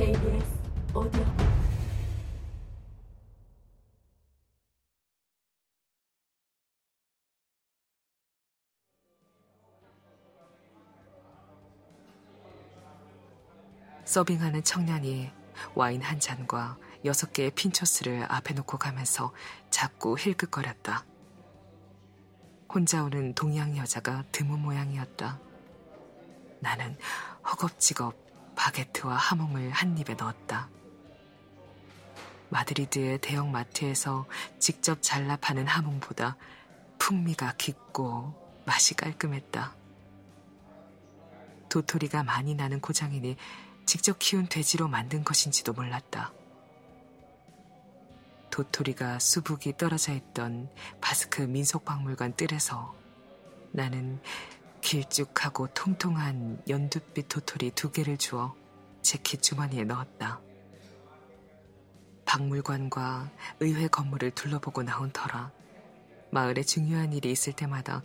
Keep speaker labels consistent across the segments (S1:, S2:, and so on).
S1: KBS 오디오
S2: 서빙하는 청년이 와인 한 잔과 여섯 개의 핀초스를 앞에 놓고 가면서 자꾸 힐끗거렸다. 혼자 오는 동양 여자가 드문 모양이었다. 나는 허겁지겁 바게트와 하몽을 한 입에 넣었다. 마드리드의 대형 마트에서 직접 잘라 파는 하몽보다 풍미가 깊고 맛이 깔끔했다. 도토리가 많이 나는 고장이니 직접 키운 돼지로 만든 것인지도 몰랐다. 도토리가 수북이 떨어져 있던 바스크 민속박물관 뜰에서 나는 길쭉하고 통통한 연두빛 도토리 두 개를 주어 재킷 주머니에 넣었다. 박물관과 의회 건물을 둘러보고 나온 터라 마을에 중요한 일이 있을 때마다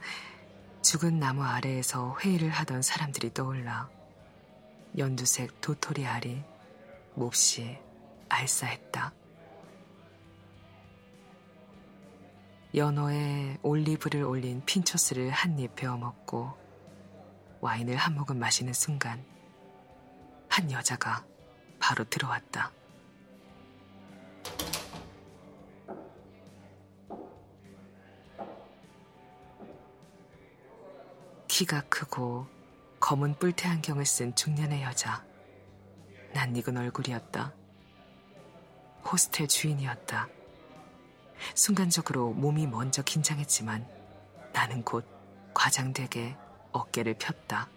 S2: 죽은 나무 아래에서 회의를 하던 사람들이 떠올라 연두색 도토리 알이 몹시 알싸했다. 연어에 올리브를 올린 핀초스를 한 입 베어 먹고 와인을 한 모금 마시는 순간 한 여자가 바로 들어왔다. 키가 크고 검은 뿔테 안경을 쓴 중년의 여자. 낯익은 얼굴이었다. 호스텔 주인이었다. 순간적으로 몸이 먼저 긴장했지만 나는 곧 과장되게 어깨를 폈다.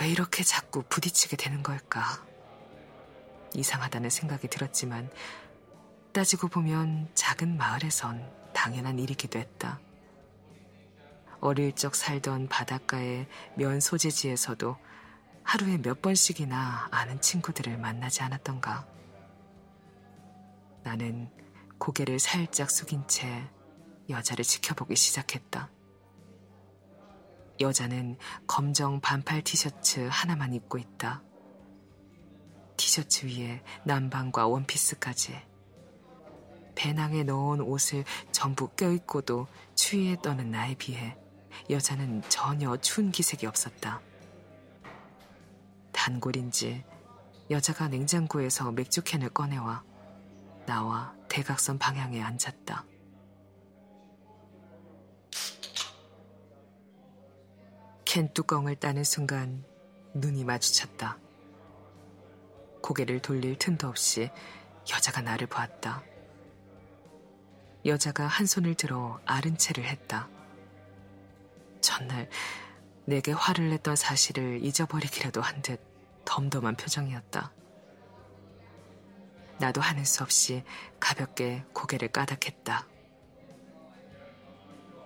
S2: 왜 이렇게 자꾸 부딪히게 되는 걸까? 이상하다는 생각이 들었지만 따지고 보면 작은 마을에선 당연한 일이기도 했다. 어릴 적 살던 바닷가의 면 소재지에서도 하루에 몇 번씩이나 아는 친구들을 만나지 않았던가. 나는 고개를 살짝 숙인 채 여자를 지켜보기 시작했다. 여자는 검정 반팔 티셔츠 하나만 입고 있다. 티셔츠 위에 남방과 원피스까지. 배낭에 넣은 옷을 전부 껴입고도 추위에 떠는 나에 비해 여자는 전혀 추운 기색이 없었다. 단골인지 여자가 냉장고에서 맥주캔을 꺼내와 나와 대각선 방향에 앉았다. 캔 뚜껑을 따는 순간 눈이 마주쳤다. 고개를 돌릴 틈도 없이 여자가 나를 보았다. 여자가 한 손을 들어 아른 채를 했다. 전날 내게 화를 냈던 사실을 잊어버리기라도 한 듯 덤덤한 표정이었다. 나도 하는 수 없이 가볍게 고개를 까닥했다.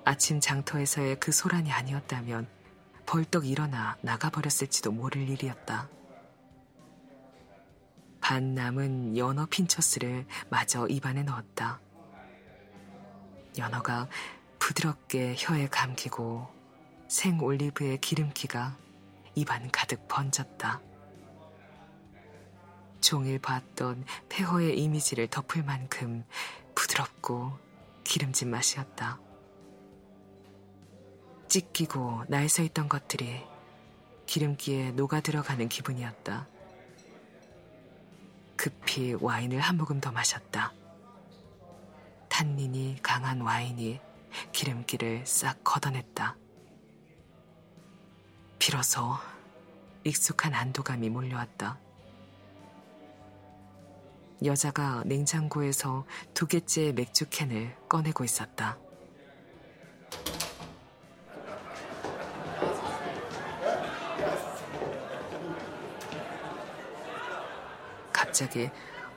S2: 아침 장터에서의 그 소란이 아니었다면 벌떡 일어나 나가버렸을지도 모를 일이었다. 반 남은 연어 핀처스를 마저 입안에 넣었다. 연어가 부드럽게 혀에 감기고 생 올리브의 기름기가 입안 가득 번졌다. 종일 봤던 폐허의 이미지를 덮을 만큼 부드럽고 기름진 맛이었다. 찢기고 날서 있던 것들이 기름기에 녹아 들어가는 기분이었다. 급히 와인을 한 모금 더 마셨다. 탄닌이 강한 와인이 기름기를 싹 걷어냈다. 비로소 익숙한 안도감이 몰려왔다. 여자가 냉장고에서 두 개째 맥주캔을 꺼내고 있었다. 갑자기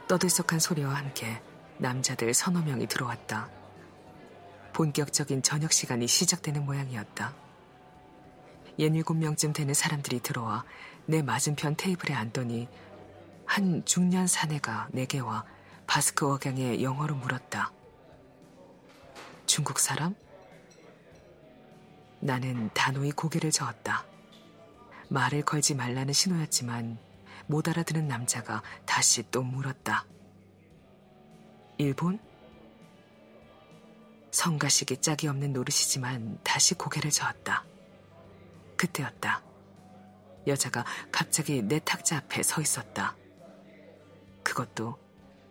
S2: 떠들썩한 소리와 함께 남자들 서너 명이 들어왔다. 본격적인 저녁 시간이 시작되는 모양이었다. 예닐곱 명쯤 되는 사람들이 들어와 내 맞은편 테이블에 앉더니 한 중년 사내가 내게 와 바스크 억양의 영어로 물었다. 중국 사람? 나는 단호히 고개를 저었다. 말을 걸지 말라는 신호였지만 못 알아듣는 남자가 다시 또 물었다. 일본? 성가시기 짝이 없는 노릇이지만 다시 고개를 저었다. 그때였다. 여자가 갑자기 내 탁자 앞에 서 있었다. 그것도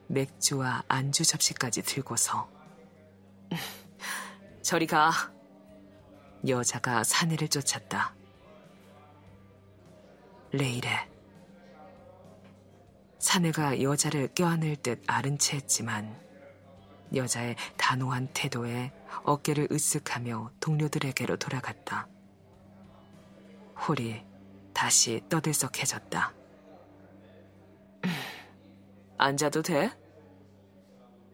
S2: 맥주와 안주 접시까지 들고서. 저리 가. 여자가 사내를 쫓았다. 레이레. 사내가 여자를 껴안을 듯 아른 채 했지만 여자의 단호한 태도에 어깨를 으쓱하며 동료들에게로 돌아갔다. 홀이 다시 떠들썩해졌다. 앉아도 돼?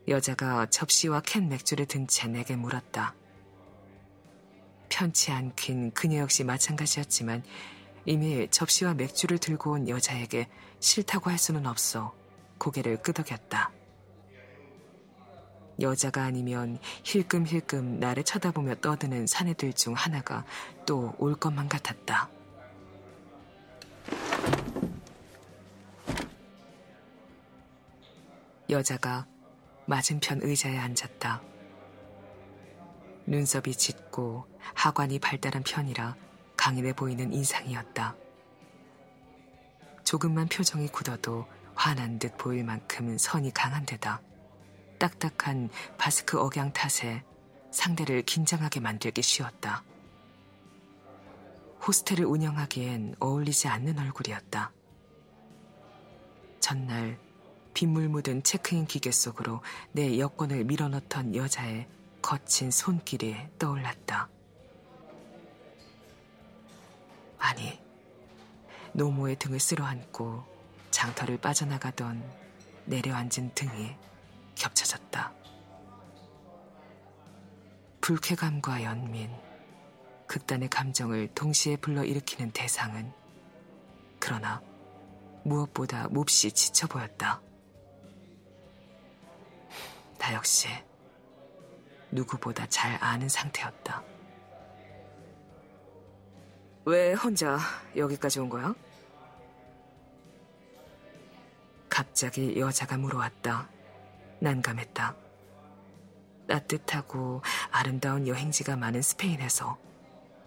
S2: 여자가 접시와 캔 맥주를 든 채 내게 물었다. 편치 않긴 그녀 역시 마찬가지였지만 이미 접시와 맥주를 들고 온 여자에게 싫다고 할 수는 없어 고개를 끄덕였다. 여자가 아니면 힐끔힐끔 나를 쳐다보며 떠드는 사내들 중 하나가 또 올 것만 같았다. 여자가 맞은편 의자에 앉았다. 눈썹이 짙고 하관이 발달한 편이라 강인해 보이는 인상이었다. 조금만 표정이 굳어도 화난 듯 보일 만큼 선이 강한 데다 딱딱한 바스크 억양 탓에 상대를 긴장하게 만들기 쉬웠다. 호스텔을 운영하기엔 어울리지 않는 얼굴이었다. 전날 빗물 묻은 체크인 기계 속으로 내 여권을 밀어넣던 여자의 거친 손길이 떠올랐다. 아니, 노모의 등을 쓸어안고 장터를 빠져나가던 내려앉은 등이 겹쳐졌다. 불쾌감과 연민, 극단의 감정을 동시에 불러일으키는 대상은 그러나 무엇보다 몹시 지쳐 보였다. 나 역시 누구보다 잘 아는 상태였다. 왜 혼자 여기까지 온 거야? 갑자기 여자가 물어왔다. 난감했다. 따뜻하고 아름다운 여행지가 많은 스페인에서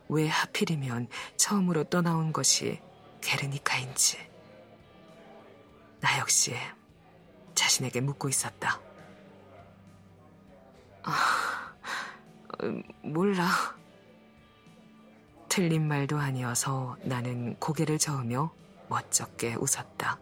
S2: 왜 하필이면 처음으로 떠나온 것이 게르니카인지. 나 역시 자신에게 묻고 있었다. 아, 몰라. 틀린 말도 아니어서 나는 고개를 저으며 멋쩍게 웃었다.